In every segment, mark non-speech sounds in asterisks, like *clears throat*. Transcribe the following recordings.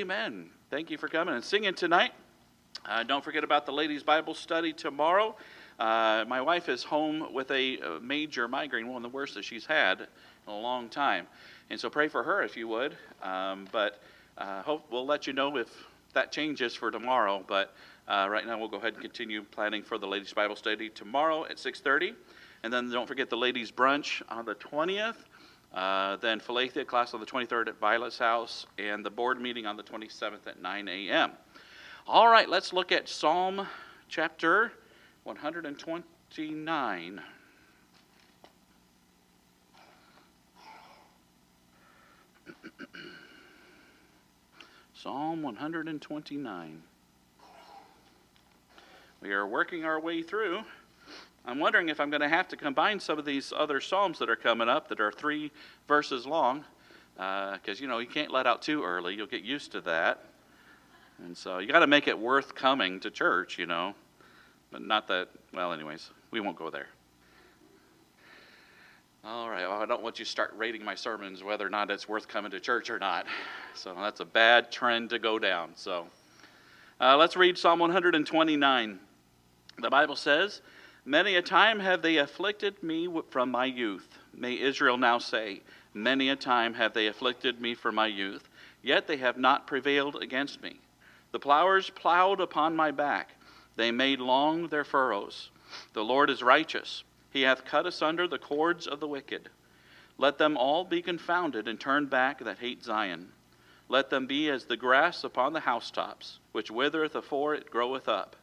Amen. Thank you for coming and singing tonight. Uh, don't forget about the ladies' Bible study tomorrow. Uh, my wife is home with a, a, major migraine, one of the worst that she's had in a long time. And so pray for her if you would. Um, but uh, hope we'll let you know if that changes for tomorrow. But uh, right now we'll go ahead and continue planning for the ladies' Bible study tomorrow at 6:30, and then don't forget the ladies' brunch on the 20th. Uh, then Philathea class on the 23rd at Violet's house, and the board meeting on the 27th at 9 a.m. All right, let's look at Psalm chapter 129. *clears throat* Psalm 129. We are working our way through. I'm wondering if I'm going to have to combine some of these other Psalms that are coming up that are three verses long, because, uh, you know, you can't let out too early. You'll get used to that. And so you got to make it worth coming to church, you know. But not that, well, anyways, we won't go there. All right, well, I don't want you to start rating my sermons whether or not it's worth coming to church or not. So that's a bad trend to go down. So uh, let's read Psalm 129. The Bible says, Many a time have they afflicted me from my youth. May Israel now say, Many a time have they afflicted me from my youth, yet they have not prevailed against me. The plowers plowed upon my back, they made long their furrows. The Lord is righteous he hath cut asunder the cords of the wicked. Let them all be confounded and turn back that hate Zion. Let them be as the grass upon the housetops, which withereth afore it groweth up.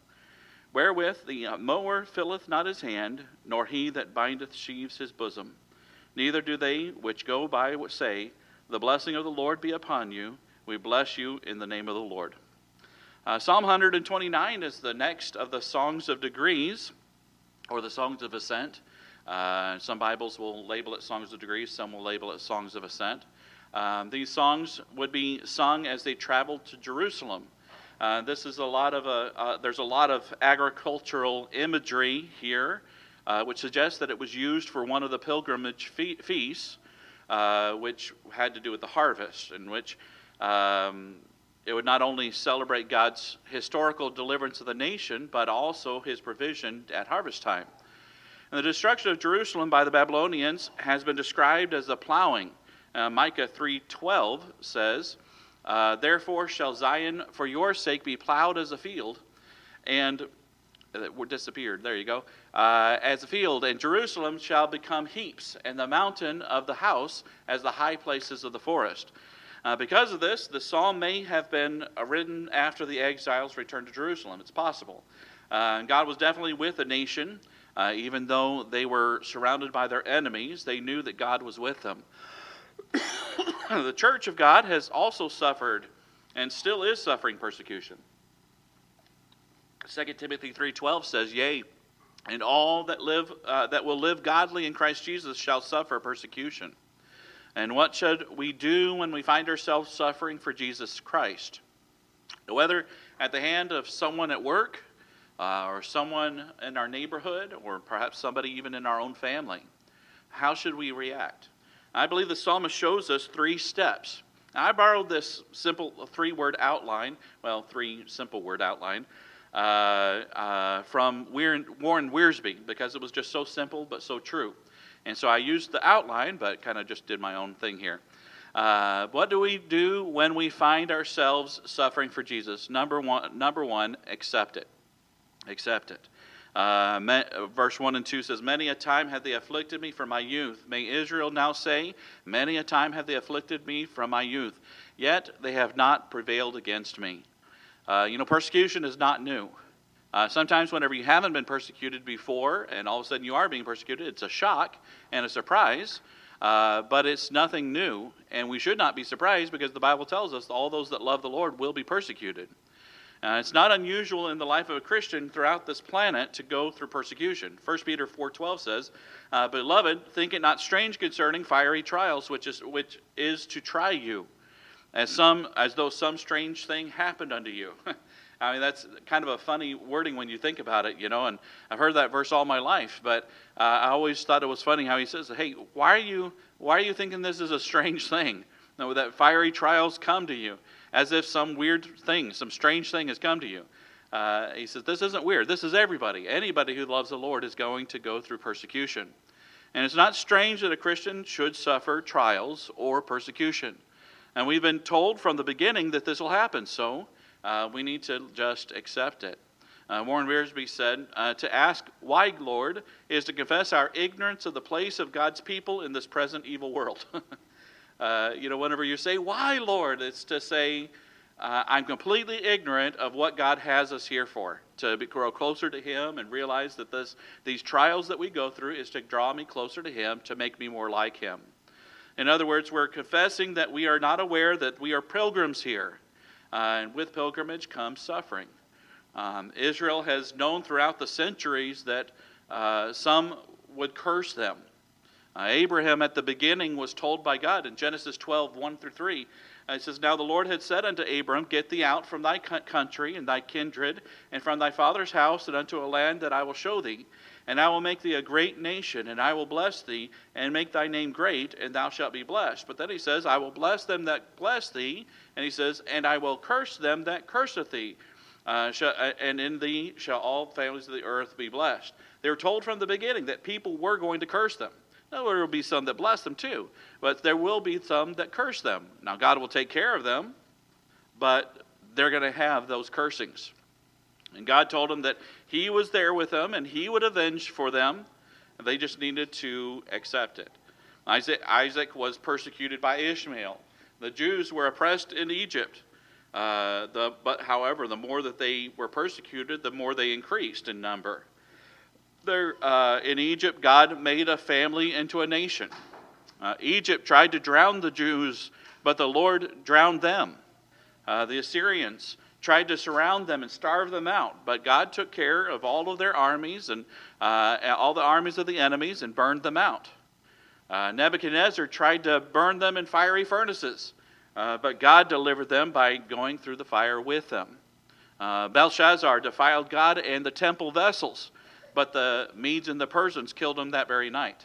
Wherewith the mower filleth not his hand, nor he that bindeth sheaves his bosom. Neither do they which go by say, The blessing of the Lord be upon you. We bless you in the name of the Lord. Uh, Psalm 129 is the next of the songs of degrees or the Songs of Ascent. Uh, some Bibles will label it Songs of Degrees, some will label it Songs of Ascent. Um, these songs would be sung as they traveled to Jerusalem. Uh, this is a lot of a, uh, there's a lot of agricultural imagery here, uh, which suggests that it was used for one of the pilgrimage fe- feasts, uh, which had to do with the harvest, in which um, it would not only celebrate God's historical deliverance of the nation, but also his provision at harvest time. And the destruction of Jerusalem by the Babylonians has been described as the plowing. Uh, Micah 3:12 says, uh, "Therefore shall Zion for your sake be plowed as a field, and uh, were disappeared. There you go. Uh, as a field, and Jerusalem shall become heaps, and the mountain of the house as the high places of the forest." Uh, because of this, the psalm may have been uh, written after the exiles returned to Jerusalem. It's possible. Uh, God was definitely with the nation. Uh, even though they were surrounded by their enemies, they knew that God was with them. *clears throat* the church of God has also suffered and still is suffering persecution. 2 Timothy 3:12 says, "Yea, and all that live uh, that will live godly in Christ Jesus shall suffer persecution." And what should we do when we find ourselves suffering for Jesus Christ? Whether at the hand of someone at work, uh, or someone in our neighborhood, or perhaps somebody even in our own family, how should we react? I believe the psalmist shows us three steps. Now, I borrowed this simple three word outline, well, three simple word outline, uh, uh, from Warren Wiersbe because it was just so simple but so true. And so I used the outline, but kind of just did my own thing here. Uh, what do we do when we find ourselves suffering for Jesus? Number one, number one accept it. Accept it. Uh, me, verse 1 and 2 says, Many a time have they afflicted me from my youth. May Israel now say, Many a time have they afflicted me from my youth. Yet they have not prevailed against me. Uh, you know, persecution is not new. Uh, sometimes, whenever you haven't been persecuted before and all of a sudden you are being persecuted, it's a shock and a surprise, uh, but it's nothing new. And we should not be surprised because the Bible tells us all those that love the Lord will be persecuted. Uh, it's not unusual in the life of a Christian throughout this planet to go through persecution. 1 Peter 4.12 says, uh, Beloved, think it not strange concerning fiery trials, which is, which is to try you, as, some, as though some strange thing happened unto you. *laughs* I mean, that's kind of a funny wording when you think about it, you know, and I've heard that verse all my life, but uh, I always thought it was funny how he says, hey, why are you, why are you thinking this is a strange thing? That fiery trials come to you as if some weird thing, some strange thing has come to you. Uh, he says, This isn't weird. This is everybody. Anybody who loves the Lord is going to go through persecution. And it's not strange that a Christian should suffer trials or persecution. And we've been told from the beginning that this will happen, so uh, we need to just accept it. Uh, Warren Wiersbe said, uh, To ask why, Lord, is to confess our ignorance of the place of God's people in this present evil world. *laughs* uh, you know, whenever you say, Why, Lord, it's to say, uh, I'm completely ignorant of what God has us here for, to grow closer to Him and realize that this, these trials that we go through is to draw me closer to Him, to make me more like Him. In other words, we're confessing that we are not aware that we are pilgrims here, uh, and with pilgrimage comes suffering. Um, Israel has known throughout the centuries that uh, some would curse them. Uh, Abraham at the beginning was told by God in Genesis 12, 1 through 3. Uh, it says, Now the Lord had said unto Abram, Get thee out from thy country and thy kindred, and from thy father's house, and unto a land that I will show thee. And I will make thee a great nation, and I will bless thee, and make thy name great, and thou shalt be blessed. But then he says, I will bless them that bless thee, and he says, And I will curse them that curseth thee. Uh, uh, and in thee shall all families of the earth be blessed. They were told from the beginning that people were going to curse them. Now, there will be some that bless them too, but there will be some that curse them. Now, God will take care of them, but they're going to have those cursings. And God told them that He was there with them and He would avenge for them, and they just needed to accept it. Isaac, Isaac was persecuted by Ishmael. The Jews were oppressed in Egypt. Uh, the, but however, the more that they were persecuted, the more they increased in number. There, uh, in Egypt, God made a family into a nation. Uh, Egypt tried to drown the Jews, but the Lord drowned them. Uh, the Assyrians tried to surround them and starve them out, but God took care of all of their armies and uh, all the armies of the enemies and burned them out. Uh, Nebuchadnezzar tried to burn them in fiery furnaces, uh, but God delivered them by going through the fire with them. Belshazzar defiled God and the temple vessels, but the Medes and the Persians killed him that very night.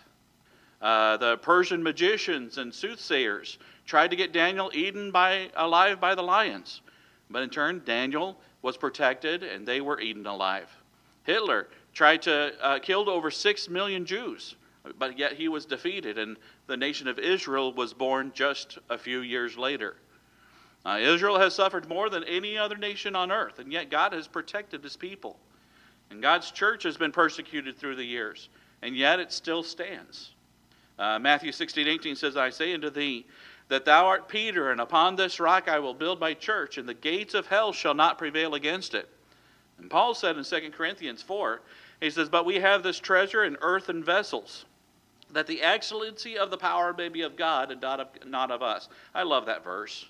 Uh, the Persian magicians and soothsayers tried to get Daniel eaten by, alive by the lions, but in turn, Daniel was protected and they were eaten alive. Hitler tried to uh, killed over six million Jews, but yet he was defeated, and the nation of Israel was born just a few years later. Uh, Israel has suffered more than any other nation on earth, and yet God has protected his people. And God's church has been persecuted through the years, and yet it still stands. Uh, Matthew 16, 18 says, I say unto thee, that thou art Peter, and upon this rock I will build my church, and the gates of hell shall not prevail against it. And Paul said in 2 Corinthians 4, he says, But we have this treasure in earthen vessels that the excellency of the power may be of God and not of, not of us. I love that verse.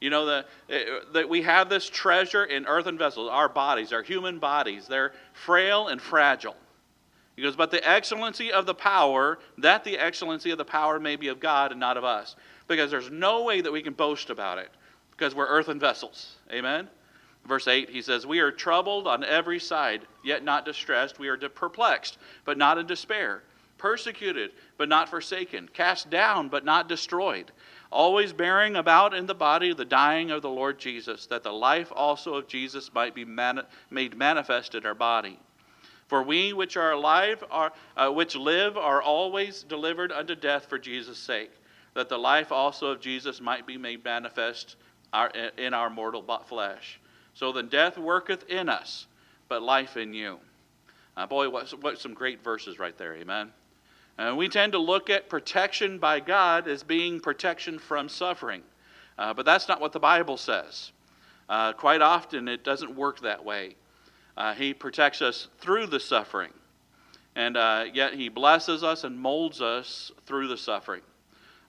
You know, eh, that we have this treasure in earthen vessels, our bodies, our human bodies. They're frail and fragile. He goes, but the excellency of the power, that the excellency of the power may be of God and not of us. Because there's no way that we can boast about it, because we're earthen vessels. Amen? Verse 8, he says, We are troubled on every side, yet not distressed. We are perplexed, but not in despair persecuted, but not forsaken, cast down, but not destroyed, always bearing about in the body the dying of the Lord Jesus, that the life also of Jesus might be made manifest in our body. For we which are alive, are, uh, which live, are always delivered unto death for Jesus' sake, that the life also of Jesus might be made manifest our, in our mortal flesh. So then death worketh in us, but life in you. Uh, boy, what, what some great verses right there, amen. Uh, we tend to look at protection by God as being protection from suffering, uh, but that's not what the Bible says. Uh, quite often, it doesn't work that way. Uh, he protects us through the suffering, and uh, yet He blesses us and molds us through the suffering.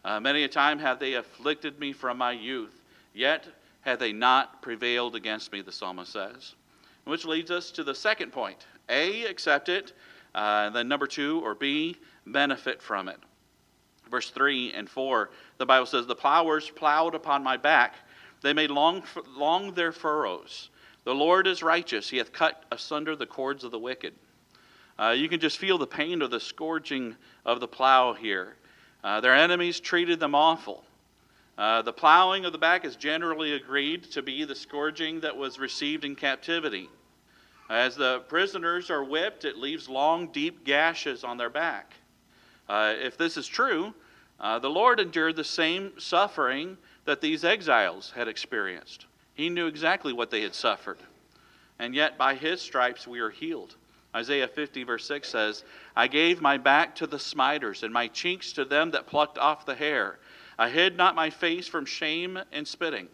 Uh, many a time have they afflicted me from my youth, yet have they not prevailed against me, the psalmist says. Which leads us to the second point A, accept it. And then, number two, or B, benefit from it. Verse 3 and 4, the Bible says, The plowers plowed upon my back, they made long, long their furrows. The Lord is righteous, he hath cut asunder the cords of the wicked. Uh, you can just feel the pain of the scourging of the plow here. Uh, their enemies treated them awful. Uh, the plowing of the back is generally agreed to be the scourging that was received in captivity. As the prisoners are whipped, it leaves long, deep gashes on their back. Uh, if this is true, uh, the Lord endured the same suffering that these exiles had experienced. He knew exactly what they had suffered. And yet, by his stripes, we are healed. Isaiah 50, verse 6 says, I gave my back to the smiters, and my cheeks to them that plucked off the hair. I hid not my face from shame and spitting.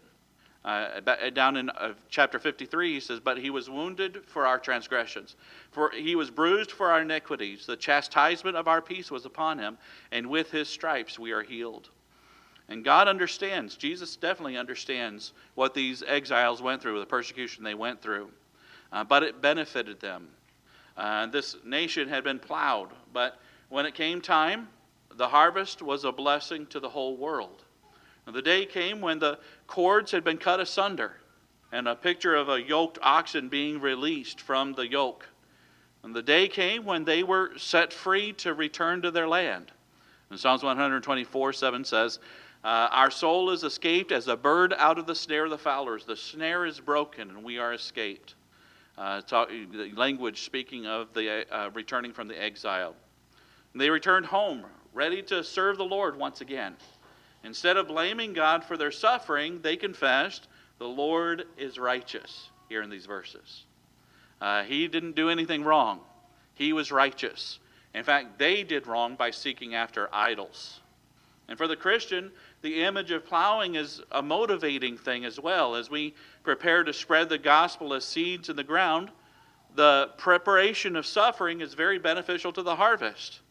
Uh, down in uh, chapter 53, he says, But he was wounded for our transgressions, for he was bruised for our iniquities. The chastisement of our peace was upon him, and with his stripes we are healed. And God understands, Jesus definitely understands what these exiles went through, the persecution they went through. Uh, but it benefited them. Uh, this nation had been plowed, but when it came time, the harvest was a blessing to the whole world. The day came when the cords had been cut asunder, and a picture of a yoked oxen being released from the yoke. And the day came when they were set free to return to their land. And Psalms 124 7 says, uh, Our soul is escaped as a bird out of the snare of the fowlers. The snare is broken, and we are escaped. Uh, language speaking of the uh, returning from the exile. And they returned home, ready to serve the Lord once again. Instead of blaming God for their suffering, they confessed, The Lord is righteous, here in these verses. Uh, he didn't do anything wrong, He was righteous. In fact, they did wrong by seeking after idols. And for the Christian, the image of plowing is a motivating thing as well. As we prepare to spread the gospel as seeds in the ground, the preparation of suffering is very beneficial to the harvest.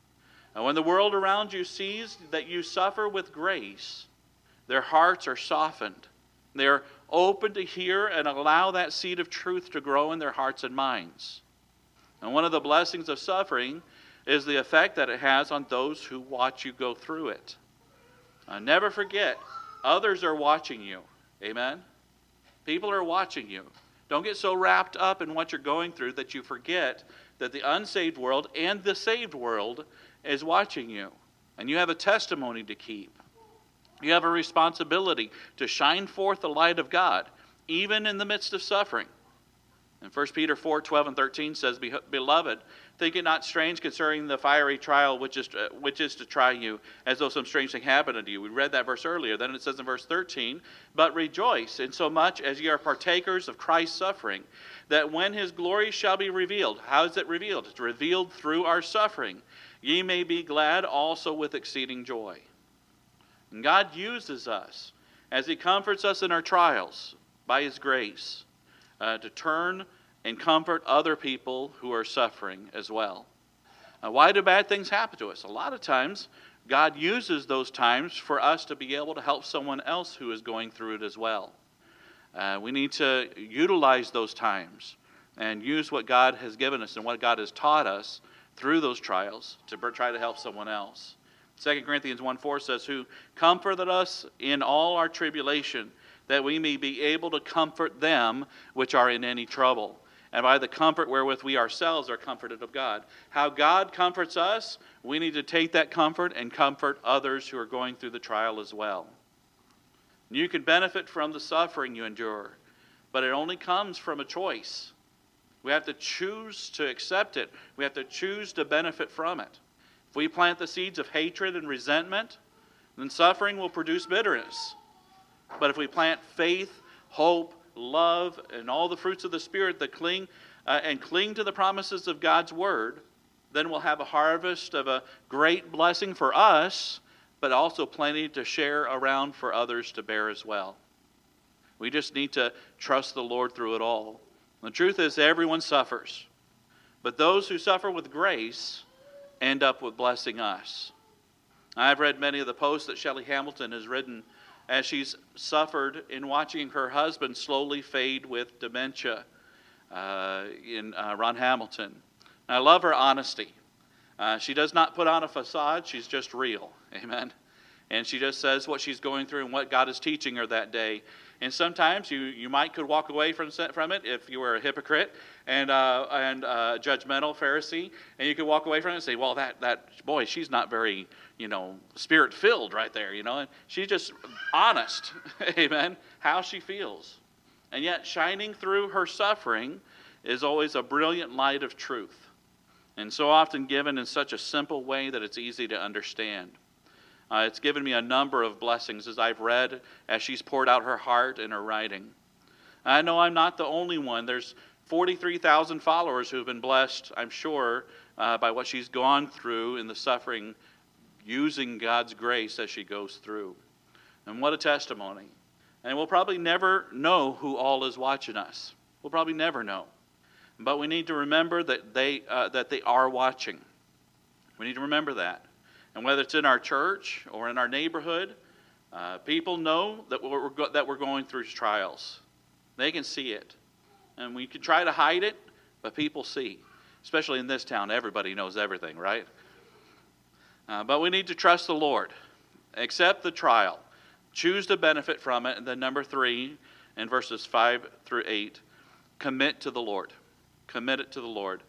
And when the world around you sees that you suffer with grace, their hearts are softened. They're open to hear and allow that seed of truth to grow in their hearts and minds. And one of the blessings of suffering is the effect that it has on those who watch you go through it. Never forget, others are watching you. Amen? People are watching you. Don't get so wrapped up in what you're going through that you forget that the unsaved world and the saved world is watching you, and you have a testimony to keep. You have a responsibility to shine forth the light of God, even in the midst of suffering. And 1 Peter 4 12 and 13 says, Beloved, think it not strange concerning the fiery trial which is, to, which is to try you, as though some strange thing happened unto you. We read that verse earlier. Then it says in verse 13, But rejoice in so much as ye are partakers of Christ's suffering, that when his glory shall be revealed, how is it revealed? It's revealed through our suffering Ye may be glad also with exceeding joy. And God uses us as He comforts us in our trials by His grace uh, to turn and comfort other people who are suffering as well. Why do bad things happen to us? A lot of times, God uses those times for us to be able to help someone else who is going through it as well. Uh, we need to utilize those times and use what God has given us and what God has taught us through those trials to try to help someone else. 2 Corinthians 1 4 says, Who comforted us in all our tribulation, that we may be able to comfort them which are in any trouble, and by the comfort wherewith we ourselves are comforted of God. How God comforts us, we need to take that comfort and comfort others who are going through the trial as well. You can benefit from the suffering you endure, but it only comes from a choice. We have to choose to accept it. We have to choose to benefit from it. If we plant the seeds of hatred and resentment, then suffering will produce bitterness. But if we plant faith, hope, love, and all the fruits of the Spirit that cling uh, and cling to the promises of God's Word, then we'll have a harvest of a great blessing for us, but also plenty to share around for others to bear as well. We just need to trust the Lord through it all. The truth is, everyone suffers. But those who suffer with grace end up with blessing us. I've read many of the posts that Shelley Hamilton has written as she's suffered in watching her husband slowly fade with dementia uh, in uh, Ron Hamilton. I love her honesty. Uh, she does not put on a facade, she's just real. Amen. And she just says what she's going through and what God is teaching her that day. And sometimes you, you might could walk away from, from it if you were a hypocrite and, uh, and uh, judgmental Pharisee, and you could walk away from it and say, well, that, that boy, she's not very, you know, spirit filled right there, you know, and she's just honest, *laughs* amen, how she feels. And yet, shining through her suffering is always a brilliant light of truth, and so often given in such a simple way that it's easy to understand. Uh, it's given me a number of blessings as I've read, as she's poured out her heart in her writing. I know I'm not the only one. There's 43,000 followers who have been blessed, I'm sure, uh, by what she's gone through in the suffering, using God's grace as she goes through. And what a testimony. And we'll probably never know who all is watching us. We'll probably never know. But we need to remember that they, uh, that they are watching. We need to remember that. And whether it's in our church or in our neighborhood, uh, people know that we're, that we're going through trials. They can see it. And we can try to hide it, but people see. Especially in this town, everybody knows everything, right? Uh, but we need to trust the Lord. Accept the trial. Choose to benefit from it. And then, number three, in verses 5 through 8, commit to the Lord. Commit it to the Lord.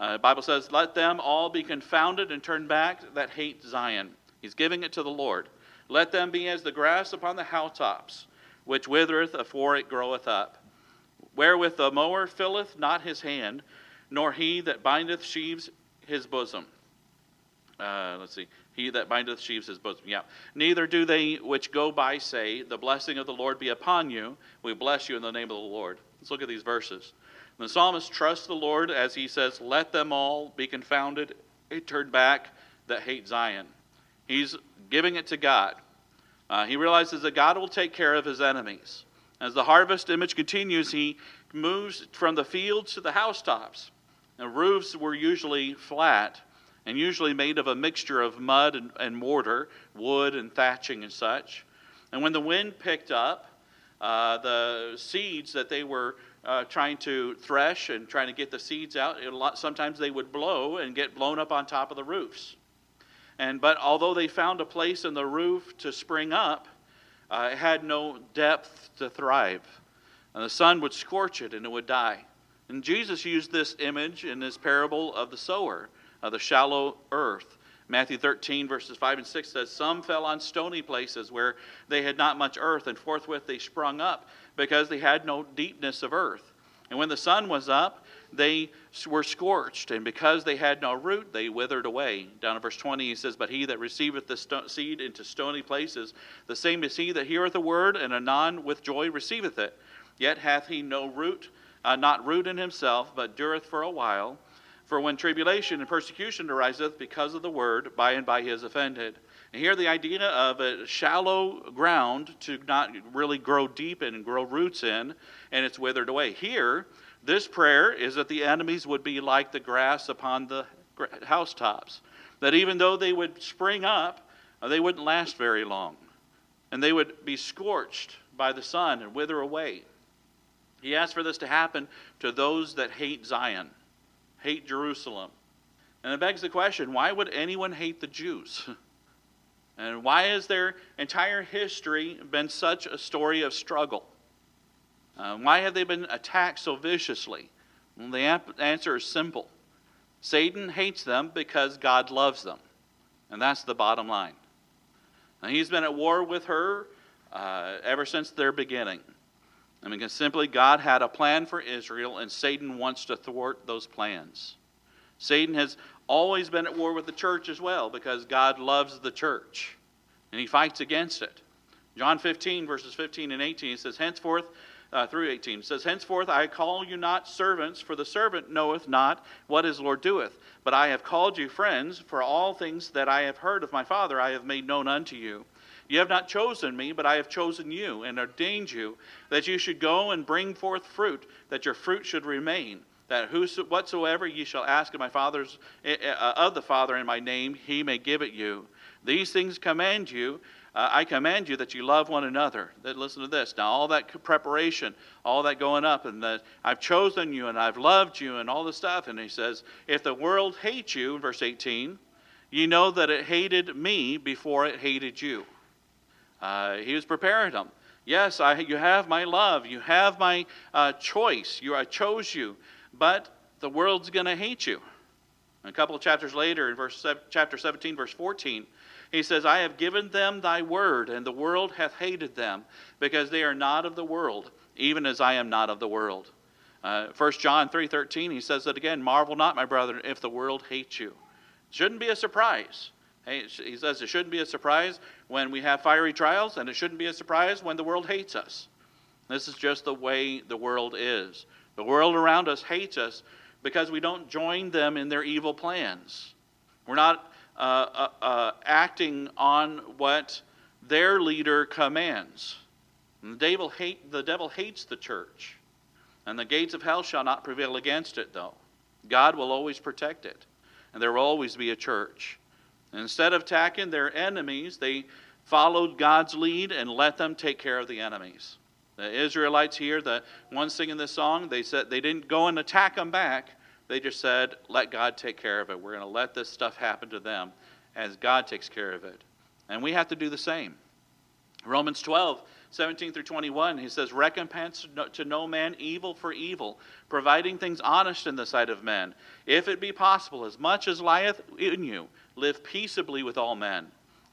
Uh, the Bible says, Let them all be confounded and turn back that hate Zion. He's giving it to the Lord. Let them be as the grass upon the housetops, which withereth afore it groweth up. Wherewith the mower filleth not his hand, nor he that bindeth sheaves his bosom. Uh, let's see. He that bindeth sheaves his bosom. Yeah. Neither do they which go by say, The blessing of the Lord be upon you. We bless you in the name of the Lord. Let's look at these verses. The psalmist trusts the Lord as he says, Let them all be confounded and turn back that hate Zion. He's giving it to God. Uh, he realizes that God will take care of his enemies. As the harvest image continues, he moves from the fields to the housetops. The roofs were usually flat and usually made of a mixture of mud and, and mortar, wood and thatching and such. And when the wind picked up, uh, the seeds that they were uh, trying to thresh and trying to get the seeds out, lot, sometimes they would blow and get blown up on top of the roofs. And but although they found a place in the roof to spring up, uh, it had no depth to thrive. And the sun would scorch it and it would die. And Jesus used this image in his parable of the sower, of the shallow earth. Matthew 13, verses 5 and 6 says, Some fell on stony places where they had not much earth, and forthwith they sprung up, because they had no deepness of earth. And when the sun was up, they were scorched, and because they had no root, they withered away. Down in verse 20, he says, But he that receiveth the sto- seed into stony places, the same is he that heareth the word, and anon with joy receiveth it. Yet hath he no root, uh, not root in himself, but dureth for a while. For when tribulation and persecution ariseth because of the word, by and by he is offended. And here the idea of a shallow ground to not really grow deep and grow roots in, and it's withered away. Here, this prayer is that the enemies would be like the grass upon the housetops. That even though they would spring up, uh, they wouldn't last very long. And they would be scorched by the sun and wither away. He asked for this to happen to those that hate Zion hate Jerusalem. And it begs the question why would anyone hate the Jews? *laughs* And why has their entire history been such a story of struggle? Uh, why have they been attacked so viciously? Well, the answer is simple Satan hates them because God loves them. And that's the bottom line. And he's been at war with her uh, ever since their beginning. I mean, simply, God had a plan for Israel, and Satan wants to thwart those plans. Satan has always been at war with the church as well because God loves the church and he fights against it. John 15, verses 15 and 18, says, Henceforth, uh, through 18, says, Henceforth I call you not servants, for the servant knoweth not what his Lord doeth. But I have called you friends, for all things that I have heard of my Father I have made known unto you. You have not chosen me, but I have chosen you, and ordained you, that you should go and bring forth fruit, that your fruit should remain. That whoso, whatsoever ye shall ask of my Father's eh, eh, uh, of the Father in my name, he may give it you. These things command you. Uh, I command you that you love one another. That listen to this. Now, all that preparation, all that going up, and that I've chosen you and I've loved you, and all this stuff. And he says, if the world hates you, verse 18, you know that it hated me before it hated you. Uh, he was preparing them. Yes, I, you have my love. You have my uh, choice. You, I chose you. But the world's going to hate you. A couple of chapters later, in verse, chapter 17, verse 14, He says, I have given them thy word, and the world hath hated them, because they are not of the world, even as I am not of the world. Uh, 1 John 3.13, he says it again, Marvel not, my brethren, if the world hates you. Shouldn't be a surprise. He says it shouldn't be a surprise when we have fiery trials, and it shouldn't be a surprise when the world hates us. This is just the way the world is. The world around us hates us because we don't join them in their evil plans. We're not uh, uh, uh, acting on what their leader commands. And the devil, hate, the devil hates the church, and the gates of hell shall not prevail against it, though. God will always protect it, and there will always be a church. And instead of attacking their enemies, they followed God's lead and let them take care of the enemies. The Israelites here, the ones singing this song, they said they didn't go and attack them back. They just said, let God take care of it. We're going to let this stuff happen to them as God takes care of it. And we have to do the same. Romans 12, 17 through 21, he says, Recompense to no man evil for evil, providing things honest in the sight of men. If it be possible, as much as lieth in you, live peaceably with all men.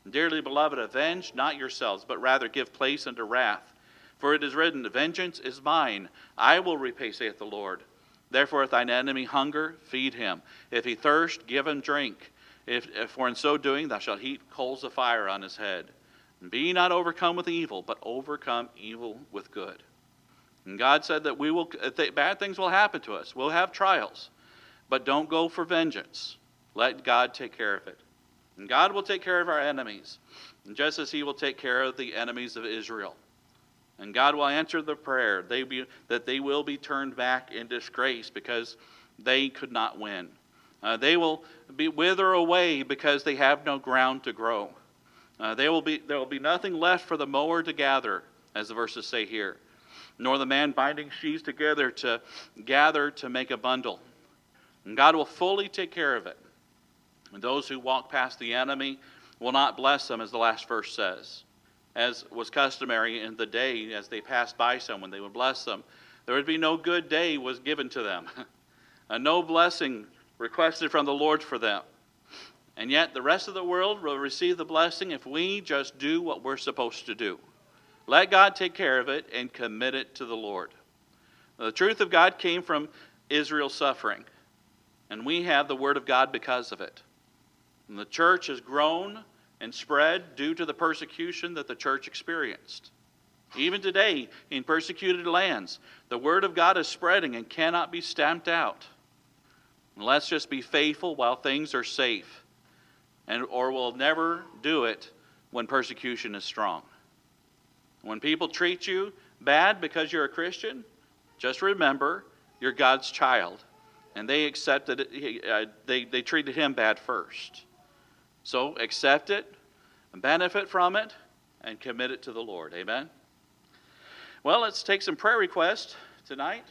Dearly beloved, avenge not yourselves, but rather give place unto wrath. For it is written, Vengeance is mine, I will repay, saith the Lord. Therefore, if thine enemy hunger, feed him. If he thirst, give him drink. If, if for in so doing thou shalt heap coals of fire on his head. And be not overcome with evil, but overcome evil with good. And God said that we will bad things will happen to us. We'll have trials, but don't go for vengeance. Let God take care of it. And God will take care of our enemies, just as He will take care of the enemies of Israel. And God will answer the prayer they be, that they will be turned back in disgrace because they could not win. Uh, they will be wither away because they have no ground to grow. Uh, they will be, there will be nothing left for the mower to gather, as the verses say here, nor the man binding sheaves together to gather to make a bundle. And God will fully take care of it. And those who walk past the enemy will not bless them, as the last verse says as was customary in the day as they passed by someone, they would bless them. There would be no good day was given to them, *laughs* and no blessing requested from the Lord for them. And yet the rest of the world will receive the blessing if we just do what we're supposed to do. Let God take care of it and commit it to the Lord. The truth of God came from Israel's suffering, and we have the Word of God because of it. And the church has grown and spread due to the persecution that the church experienced. Even today, in persecuted lands, the Word of God is spreading and cannot be stamped out. And let's just be faithful while things are safe, and, or we'll never do it when persecution is strong. When people treat you bad because you're a Christian, just remember you're God's child. And they accepted it, uh, they, they treated him bad first. So accept it, benefit from it, and commit it to the Lord. Amen? Well, let's take some prayer requests tonight.